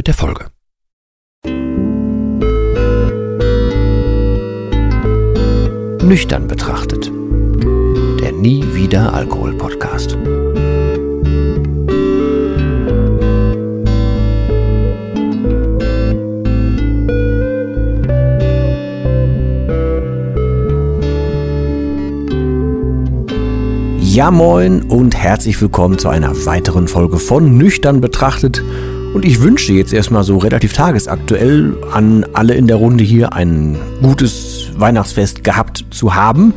mit der Folge. Nüchtern betrachtet. Der Nie wieder Alkohol Podcast. Ja moin und herzlich willkommen zu einer weiteren Folge von Nüchtern betrachtet und ich wünsche jetzt erstmal so relativ tagesaktuell an alle in der Runde hier ein gutes Weihnachtsfest gehabt zu haben.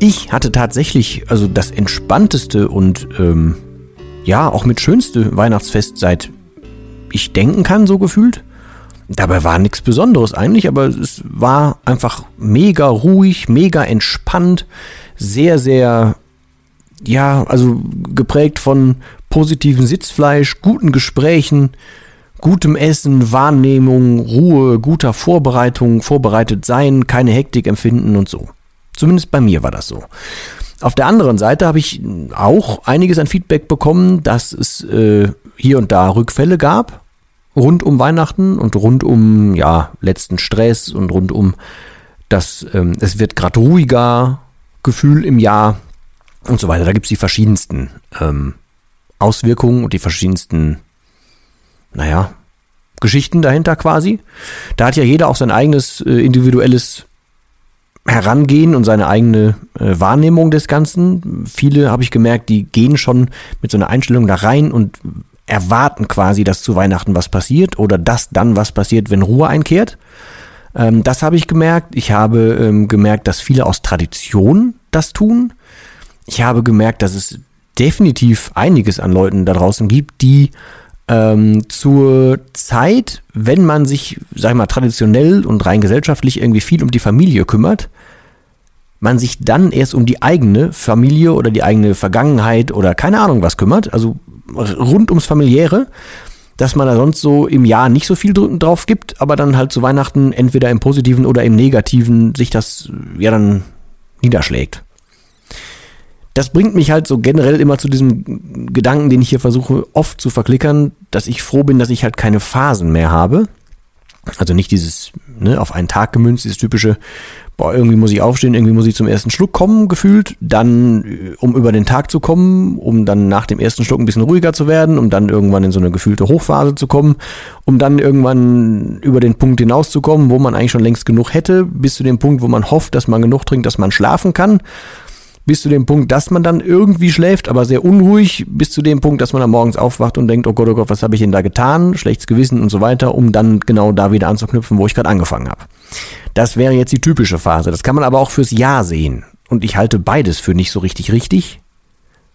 Ich hatte tatsächlich also das entspannteste und ähm, ja auch mit schönste Weihnachtsfest seit ich denken kann, so gefühlt. Dabei war nichts Besonderes eigentlich, aber es war einfach mega ruhig, mega entspannt, sehr, sehr, ja, also geprägt von positiven Sitzfleisch, guten Gesprächen, gutem Essen, Wahrnehmung, Ruhe, guter Vorbereitung, vorbereitet sein, keine Hektik empfinden und so. Zumindest bei mir war das so. Auf der anderen Seite habe ich auch einiges an Feedback bekommen, dass es äh, hier und da Rückfälle gab, rund um Weihnachten und rund um ja letzten Stress und rund um das, ähm, es wird gerade ruhiger Gefühl im Jahr und so weiter. Da gibt es die verschiedensten ähm, Auswirkungen und die verschiedensten, naja, Geschichten dahinter quasi. Da hat ja jeder auch sein eigenes äh, individuelles Herangehen und seine eigene äh, Wahrnehmung des Ganzen. Viele habe ich gemerkt, die gehen schon mit so einer Einstellung da rein und erwarten quasi, dass zu Weihnachten was passiert oder dass dann was passiert, wenn Ruhe einkehrt. Ähm, das habe ich gemerkt. Ich habe ähm, gemerkt, dass viele aus Tradition das tun. Ich habe gemerkt, dass es definitiv einiges an Leuten da draußen gibt, die ähm, zur Zeit, wenn man sich, sag ich mal, traditionell und rein gesellschaftlich irgendwie viel um die Familie kümmert, man sich dann erst um die eigene Familie oder die eigene Vergangenheit oder keine Ahnung was kümmert, also rund ums Familiäre, dass man da sonst so im Jahr nicht so viel drauf gibt, aber dann halt zu Weihnachten entweder im Positiven oder im Negativen sich das ja dann niederschlägt das bringt mich halt so generell immer zu diesem Gedanken, den ich hier versuche oft zu verklickern, dass ich froh bin, dass ich halt keine Phasen mehr habe. Also nicht dieses ne, auf einen Tag gemünzt, dieses typische, boah, irgendwie muss ich aufstehen, irgendwie muss ich zum ersten Schluck kommen, gefühlt, dann, äh, um über den Tag zu kommen, um dann nach dem ersten Schluck ein bisschen ruhiger zu werden, um dann irgendwann in so eine gefühlte Hochphase zu kommen, um dann irgendwann über den Punkt hinauszukommen, wo man eigentlich schon längst genug hätte, bis zu dem Punkt, wo man hofft, dass man genug trinkt, dass man schlafen kann bis zu dem Punkt, dass man dann irgendwie schläft, aber sehr unruhig, bis zu dem Punkt, dass man dann morgens aufwacht und denkt, oh Gott, oh Gott, was habe ich denn da getan? Schlechtes Gewissen und so weiter, um dann genau da wieder anzuknüpfen, wo ich gerade angefangen habe. Das wäre jetzt die typische Phase. Das kann man aber auch fürs Jahr sehen. Und ich halte beides für nicht so richtig richtig.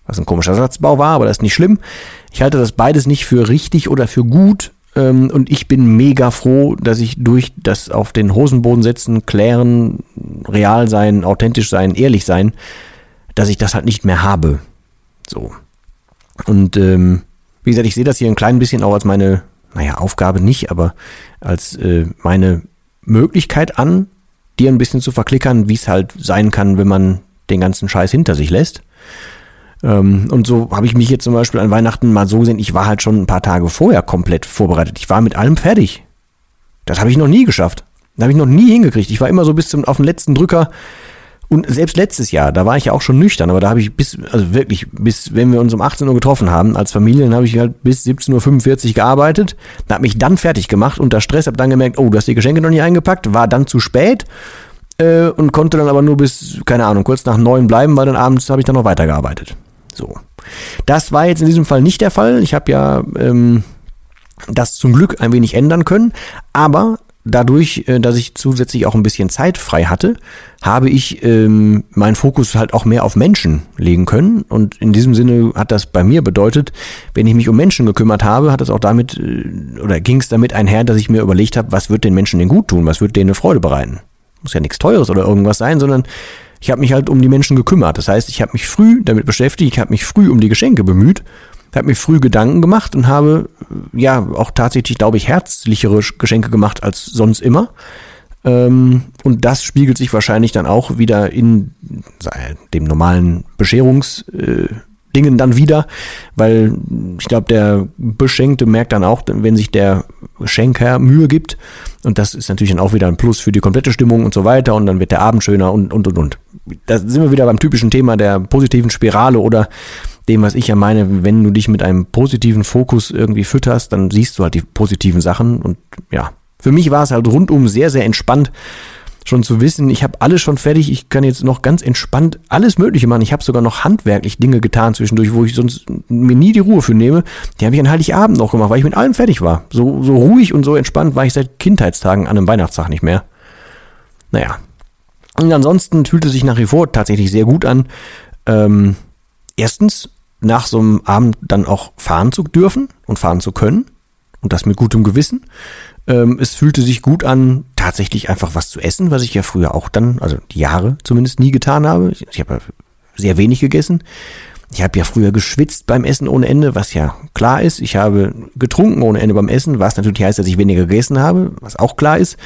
Was ein komischer Satzbau war, aber das ist nicht schlimm. Ich halte das beides nicht für richtig oder für gut. Ähm, und ich bin mega froh, dass ich durch das auf den Hosenboden setzen, klären, real sein, authentisch sein, ehrlich sein, dass ich das halt nicht mehr habe. So. Und ähm, wie gesagt, ich sehe das hier ein klein bisschen auch als meine, naja, Aufgabe nicht, aber als äh, meine Möglichkeit an, dir ein bisschen zu verklickern, wie es halt sein kann, wenn man den ganzen Scheiß hinter sich lässt. Ähm, und so habe ich mich jetzt zum Beispiel an Weihnachten mal so gesehen, ich war halt schon ein paar Tage vorher komplett vorbereitet. Ich war mit allem fertig. Das habe ich noch nie geschafft. Das habe ich noch nie hingekriegt. Ich war immer so bis zum auf den letzten Drücker und selbst letztes Jahr, da war ich ja auch schon nüchtern, aber da habe ich bis, also wirklich, bis, wenn wir uns um 18 Uhr getroffen haben, als Familie, dann habe ich halt bis 17.45 Uhr gearbeitet, habe mich dann fertig gemacht, unter Stress, habe dann gemerkt, oh, du hast die Geschenke noch nicht eingepackt, war dann zu spät äh, und konnte dann aber nur bis, keine Ahnung, kurz nach neun bleiben, weil dann abends habe ich dann noch weitergearbeitet. So. Das war jetzt in diesem Fall nicht der Fall. Ich habe ja ähm, das zum Glück ein wenig ändern können, aber dadurch, äh, dass ich zusätzlich auch ein bisschen Zeit frei hatte, habe ich ähm, meinen Fokus halt auch mehr auf Menschen legen können. Und in diesem Sinne hat das bei mir bedeutet, wenn ich mich um Menschen gekümmert habe, hat es auch damit äh, oder ging es damit einher, dass ich mir überlegt habe, was wird den Menschen denn gut tun, was wird denen eine Freude bereiten. Muss ja nichts Teures oder irgendwas sein, sondern ich habe mich halt um die Menschen gekümmert. Das heißt, ich habe mich früh damit beschäftigt, ich habe mich früh um die Geschenke bemüht habe mir früh Gedanken gemacht und habe ja auch tatsächlich, glaube ich, herzlichere Geschenke gemacht als sonst immer. Ähm, und das spiegelt sich wahrscheinlich dann auch wieder in dem normalen Bescherungsdingen äh, dann wieder, weil ich glaube, der Beschenkte merkt dann auch, wenn sich der Schenker Mühe gibt. Und das ist natürlich dann auch wieder ein Plus für die komplette Stimmung und so weiter. Und dann wird der Abend schöner und, und, und, und. Da sind wir wieder beim typischen Thema der positiven Spirale oder dem, was ich ja meine, wenn du dich mit einem positiven Fokus irgendwie fütterst, dann siehst du halt die positiven Sachen. Und ja, für mich war es halt rundum sehr, sehr entspannt, schon zu wissen, ich habe alles schon fertig, ich kann jetzt noch ganz entspannt alles Mögliche machen. Ich habe sogar noch handwerklich Dinge getan zwischendurch, wo ich sonst mir nie die Ruhe für nehme. Die habe ich an Heiligabend noch gemacht, weil ich mit allem fertig war. So, so ruhig und so entspannt war ich seit Kindheitstagen an einem Weihnachtstag nicht mehr. Naja. Und ansonsten fühlte sich nach wie vor tatsächlich sehr gut an. Ähm, erstens nach so einem Abend dann auch fahren zu dürfen und fahren zu können und das mit gutem Gewissen. Ähm, es fühlte sich gut an, tatsächlich einfach was zu essen, was ich ja früher auch dann, also die Jahre zumindest nie getan habe. Ich, ich habe ja sehr wenig gegessen. Ich habe ja früher geschwitzt beim Essen ohne Ende, was ja klar ist. Ich habe getrunken ohne Ende beim Essen, was natürlich heißt, dass ich weniger gegessen habe, was auch klar ist.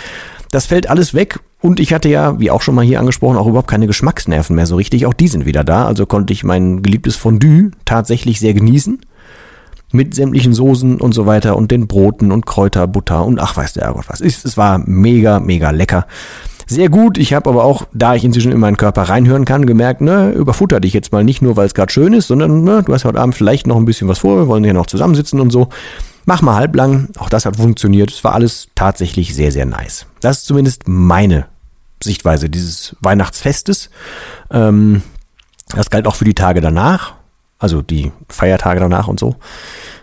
Das fällt alles weg und ich hatte ja, wie auch schon mal hier angesprochen, auch überhaupt keine Geschmacksnerven mehr so richtig. Auch die sind wieder da. Also konnte ich mein geliebtes Fondue tatsächlich sehr genießen. Mit sämtlichen Soßen und so weiter und den Broten und Kräuter, Butter und ach weiß der Gott was. Es war mega, mega lecker. Sehr gut. Ich habe aber auch, da ich inzwischen in meinen Körper reinhören kann, gemerkt, ne, überfutter dich jetzt mal nicht nur, weil es gerade schön ist, sondern ne, du hast heute Abend vielleicht noch ein bisschen was vor, wir wollen hier noch zusammensitzen und so. Mach mal halblang. Auch das hat funktioniert. Es war alles tatsächlich sehr, sehr nice. Das ist zumindest meine Sichtweise dieses Weihnachtsfestes. Ähm, das galt auch für die Tage danach, also die Feiertage danach und so.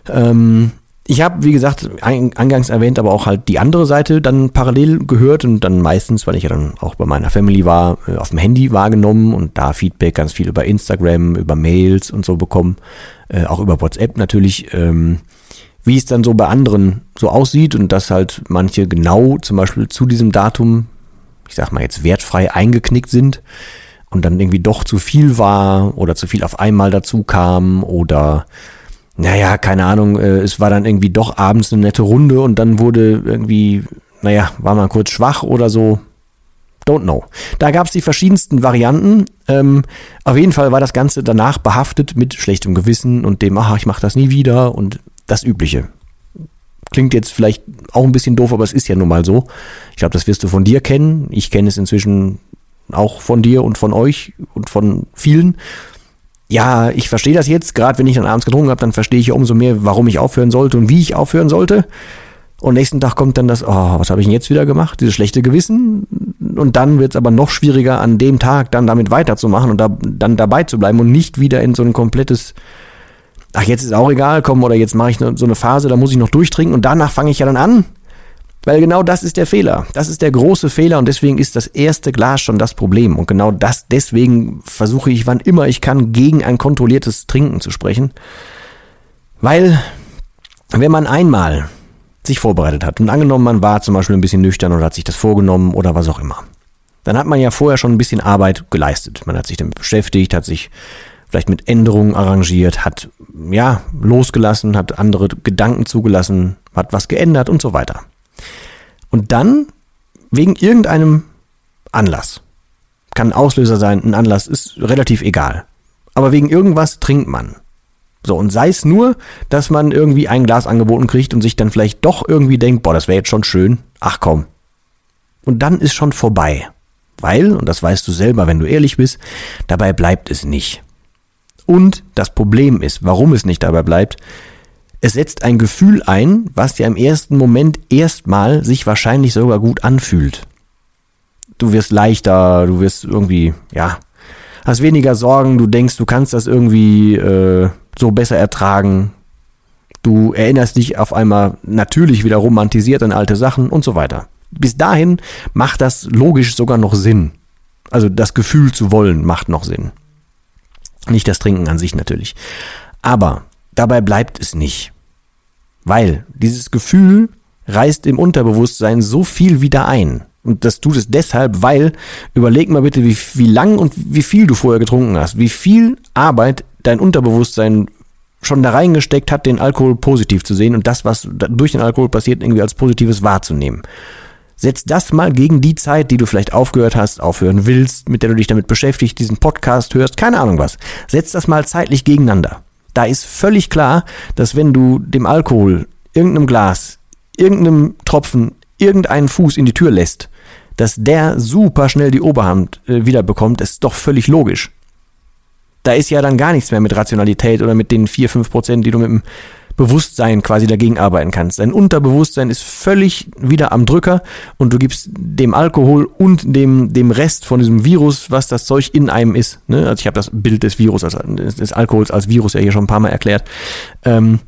Ähm, ich habe, wie gesagt, eingangs erwähnt, aber auch halt die andere Seite dann parallel gehört und dann meistens, weil ich ja dann auch bei meiner Family war, äh, auf dem Handy wahrgenommen und da Feedback ganz viel über Instagram, über Mails und so bekommen, äh, auch über WhatsApp natürlich, ähm, wie es dann so bei anderen so aussieht und dass halt manche genau zum Beispiel zu diesem Datum ich sag mal jetzt wertfrei eingeknickt sind und dann irgendwie doch zu viel war oder zu viel auf einmal dazu kam oder naja, keine Ahnung, äh, es war dann irgendwie doch abends eine nette Runde und dann wurde irgendwie, naja, war man kurz schwach oder so. Don't know. Da gab es die verschiedensten Varianten. Ähm, auf jeden Fall war das Ganze danach behaftet mit schlechtem Gewissen und dem, ach, ich mach das nie wieder und das Übliche. Klingt jetzt vielleicht auch ein bisschen doof, aber es ist ja nun mal so. Ich glaube, das wirst du von dir kennen. Ich kenne es inzwischen auch von dir und von euch und von vielen. Ja, ich verstehe das jetzt. Gerade wenn ich dann abends getrunken habe, dann verstehe ich ja umso mehr, warum ich aufhören sollte und wie ich aufhören sollte. Und nächsten Tag kommt dann das, oh, was habe ich denn jetzt wieder gemacht? Dieses schlechte Gewissen. Und dann wird es aber noch schwieriger, an dem Tag dann damit weiterzumachen und da, dann dabei zu bleiben und nicht wieder in so ein komplettes ach, jetzt ist auch egal, komm, oder jetzt mache ich so eine Phase, da muss ich noch durchtrinken und danach fange ich ja dann an. Weil genau das ist der Fehler. Das ist der große Fehler und deswegen ist das erste Glas schon das Problem. Und genau das, deswegen versuche ich, wann immer ich kann, gegen ein kontrolliertes Trinken zu sprechen. Weil, wenn man einmal sich vorbereitet hat und angenommen, man war zum Beispiel ein bisschen nüchtern oder hat sich das vorgenommen oder was auch immer, dann hat man ja vorher schon ein bisschen Arbeit geleistet. Man hat sich damit beschäftigt, hat sich vielleicht mit Änderungen arrangiert, hat ja losgelassen, hat andere Gedanken zugelassen, hat was geändert und so weiter. Und dann wegen irgendeinem Anlass, kann ein Auslöser sein, ein Anlass ist relativ egal, aber wegen irgendwas trinkt man. So, und sei es nur, dass man irgendwie ein Glas angeboten kriegt und sich dann vielleicht doch irgendwie denkt, boah, das wäre jetzt schon schön, ach komm. Und dann ist schon vorbei. Weil, und das weißt du selber, wenn du ehrlich bist, dabei bleibt es nicht. Und das Problem ist, warum es nicht dabei bleibt, es setzt ein Gefühl ein, was dir im ersten Moment erstmal sich wahrscheinlich sogar gut anfühlt. Du wirst leichter, du wirst irgendwie, ja, hast weniger Sorgen, du denkst, du kannst das irgendwie äh, so besser ertragen. Du erinnerst dich auf einmal natürlich wieder romantisiert an alte Sachen und so weiter. bis dahin macht das logisch sogar noch Sinn. Also das Gefühl zu wollen macht noch Sinn. Nicht das Trinken an sich natürlich. Aber dabei bleibt es nicht. Weil dieses Gefühl reißt im Unterbewusstsein so viel wieder ein. Und das tut es deshalb, weil, überleg mal bitte, wie, wie lang und wie viel du vorher getrunken hast, wie viel Arbeit dein Unterbewusstsein schon da reingesteckt hat, den Alkohol positiv zu sehen und das, was durch den Alkohol passiert, irgendwie als Positives wahrzunehmen. Setz das mal gegen die Zeit, die du vielleicht aufgehört hast, aufhören willst, mit der du dich damit beschäftigst, diesen Podcast hörst, keine Ahnung was. Setz das mal zeitlich gegeneinander. Da ist völlig klar, dass wenn du dem Alkohol, irgendeinem Glas, irgendeinem Tropfen, irgendeinen Fuß in die Tür lässt, dass der super schnell die Oberhand äh, wieder bekommt, ist doch völlig logisch. Da ist ja dann gar nichts mehr mit Rationalität oder mit den 4, 5 Prozent, die du mit dem Bewusstsein quasi dagegen arbeiten kannst. Dein Unterbewusstsein ist völlig wieder am Drücker und du gibst dem Alkohol und dem, dem Rest von diesem Virus, was das Zeug in einem ist. Ne? Also ich habe das Bild des Virus, also des Alkohols als Virus ja hier schon ein paar Mal erklärt. Ähm,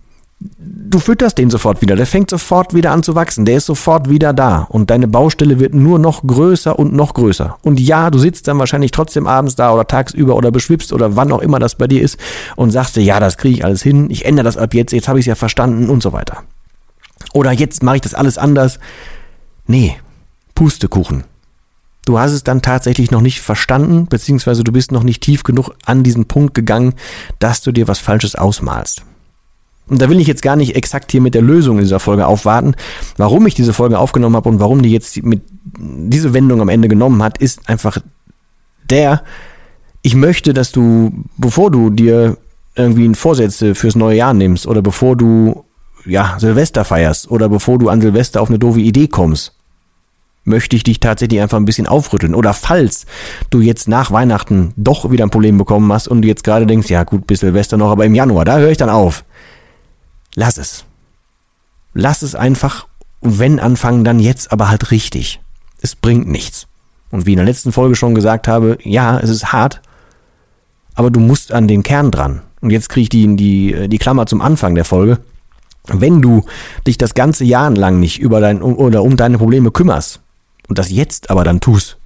du fütterst den sofort wieder. Der fängt sofort wieder an zu wachsen. Der ist sofort wieder da. Und deine Baustelle wird nur noch größer und noch größer. Und ja, du sitzt dann wahrscheinlich trotzdem abends da oder tagsüber oder beschwipst oder wann auch immer das bei dir ist und sagst dir, ja, das kriege ich alles hin. Ich ändere das ab jetzt. Jetzt habe ich es ja verstanden und so weiter. Oder jetzt mache ich das alles anders. Nee, Pustekuchen. Du hast es dann tatsächlich noch nicht verstanden, beziehungsweise du bist noch nicht tief genug an diesen Punkt gegangen, dass du dir was Falsches ausmalst. Und da will ich jetzt gar nicht exakt hier mit der Lösung in dieser Folge aufwarten. Warum ich diese Folge aufgenommen habe und warum die jetzt mit diese Wendung am Ende genommen hat, ist einfach der, ich möchte, dass du, bevor du dir irgendwie ein Vorsätze fürs neue Jahr nimmst oder bevor du ja Silvester feierst oder bevor du an Silvester auf eine doofe Idee kommst, möchte ich dich tatsächlich einfach ein bisschen aufrütteln. Oder falls du jetzt nach Weihnachten doch wieder ein Problem bekommen hast und du jetzt gerade denkst, ja gut, bis Silvester noch, aber im Januar, da höre ich dann auf lass es. Lass es einfach wenn anfangen, dann jetzt aber halt richtig. Es bringt nichts. Und wie in der letzten Folge schon gesagt habe, ja, es ist hart, aber du musst an den Kern dran. Und jetzt kriege ich die, die, die Klammer zum Anfang der Folge. Wenn du dich das ganze Jahr lang nicht über dein oder um deine Probleme kümmerst und das jetzt aber dann tust,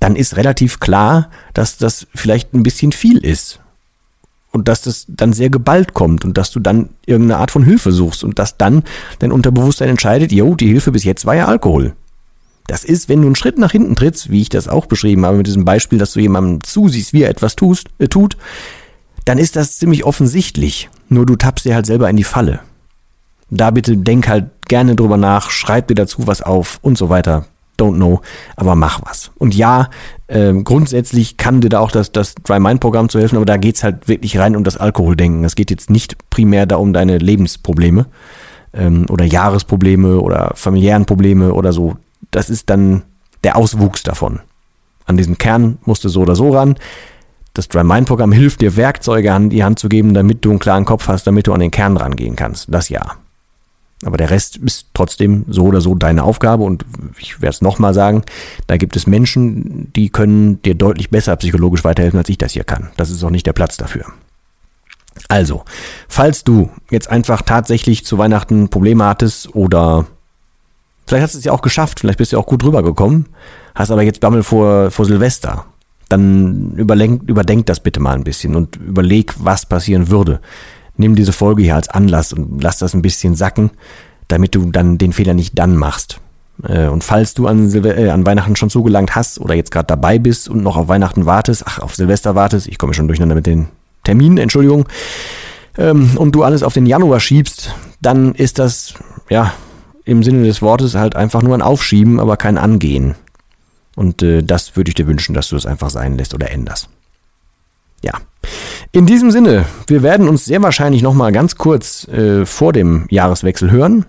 dann ist relativ klar, dass das vielleicht ein bisschen viel ist und dass das dann sehr geballt kommt und dass du dann irgendeine Art von Hilfe suchst und dass dann dein Unterbewusstsein entscheidet, jo, die Hilfe bis jetzt war ja Alkohol. Das ist, wenn du einen Schritt nach hinten trittst, wie ich das auch beschrieben habe mit diesem Beispiel, dass du jemandem zusiehst, wie er etwas tust, äh, tut, dann ist das ziemlich offensichtlich. Nur du tappst dir halt selber in die Falle. Da bitte denk halt gerne drüber nach, schreib dir dazu was auf und so weiter don't know, aber mach was. Und ja, äh, grundsätzlich kann dir da auch das, das Dry Mind Programm zu helfen, aber da geht's halt wirklich rein um das Alkoholdenken. Es geht jetzt nicht primär da um deine Lebensprobleme ähm, oder Jahresprobleme oder familiären Probleme oder so. Das ist dann der Auswuchs davon. An diesen Kern musst du so oder so ran. Das Dry Mind Programm hilft dir, Werkzeuge an die Hand zu geben, damit du einen klaren Kopf hast, damit du an den Kern rangehen kannst. Das ja. Aber der Rest ist trotzdem so oder so deine Aufgabe und ich werde es nochmal sagen, da gibt es Menschen, die können dir deutlich besser psychologisch weiterhelfen, als ich das hier kann. Das ist auch nicht der Platz dafür. Also, falls du jetzt einfach tatsächlich zu Weihnachten Probleme hattest oder vielleicht hast du es ja auch geschafft, vielleicht bist du auch gut rübergekommen, hast aber jetzt Bammel vor, vor Silvester, dann überdenk, überdenk das bitte mal ein bisschen und überleg, was passieren würde nimm diese Folge hier als Anlass und lass das ein bisschen sacken, damit du dann den Fehler nicht dann machst. Äh, und falls du an, Silve äh, an Weihnachten schon zugelangt hast oder jetzt gerade dabei bist und noch auf Weihnachten wartest, ach, auf Silvester wartest, ich komme schon durcheinander mit den Terminen, Entschuldigung, ähm, und du alles auf den Januar schiebst, dann ist das, ja, im Sinne des Wortes halt einfach nur ein Aufschieben, aber kein Angehen. Und äh, das würde ich dir wünschen, dass du es einfach sein lässt oder änderst. Ja. In diesem Sinne, wir werden uns sehr wahrscheinlich nochmal ganz kurz äh, vor dem Jahreswechsel hören.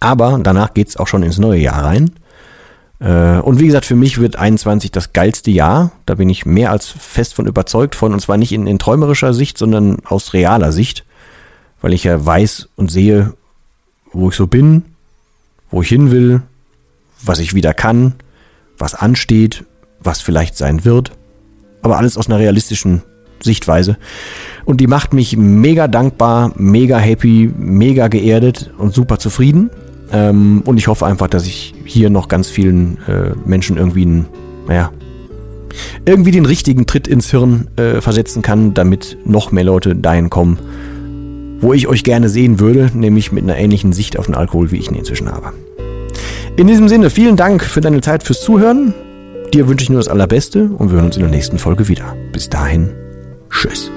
Aber danach geht es auch schon ins neue Jahr rein. Äh, und wie gesagt, für mich wird 21 das geilste Jahr. Da bin ich mehr als fest von überzeugt von. Und zwar nicht in, in träumerischer Sicht, sondern aus realer Sicht. Weil ich ja weiß und sehe, wo ich so bin, wo ich hin will, was ich wieder kann, was ansteht, was vielleicht sein wird. Aber alles aus einer realistischen Sichtweise. Und die macht mich mega dankbar, mega happy, mega geerdet und super zufrieden. Ähm, und ich hoffe einfach, dass ich hier noch ganz vielen äh, Menschen irgendwie ein, naja, irgendwie den richtigen Tritt ins Hirn äh, versetzen kann, damit noch mehr Leute dahin kommen, wo ich euch gerne sehen würde, nämlich mit einer ähnlichen Sicht auf den Alkohol, wie ich ihn inzwischen habe. In diesem Sinne, vielen Dank für deine Zeit fürs Zuhören. Dir wünsche ich nur das Allerbeste und wir hören uns in der nächsten Folge wieder. Bis dahin, tschüss.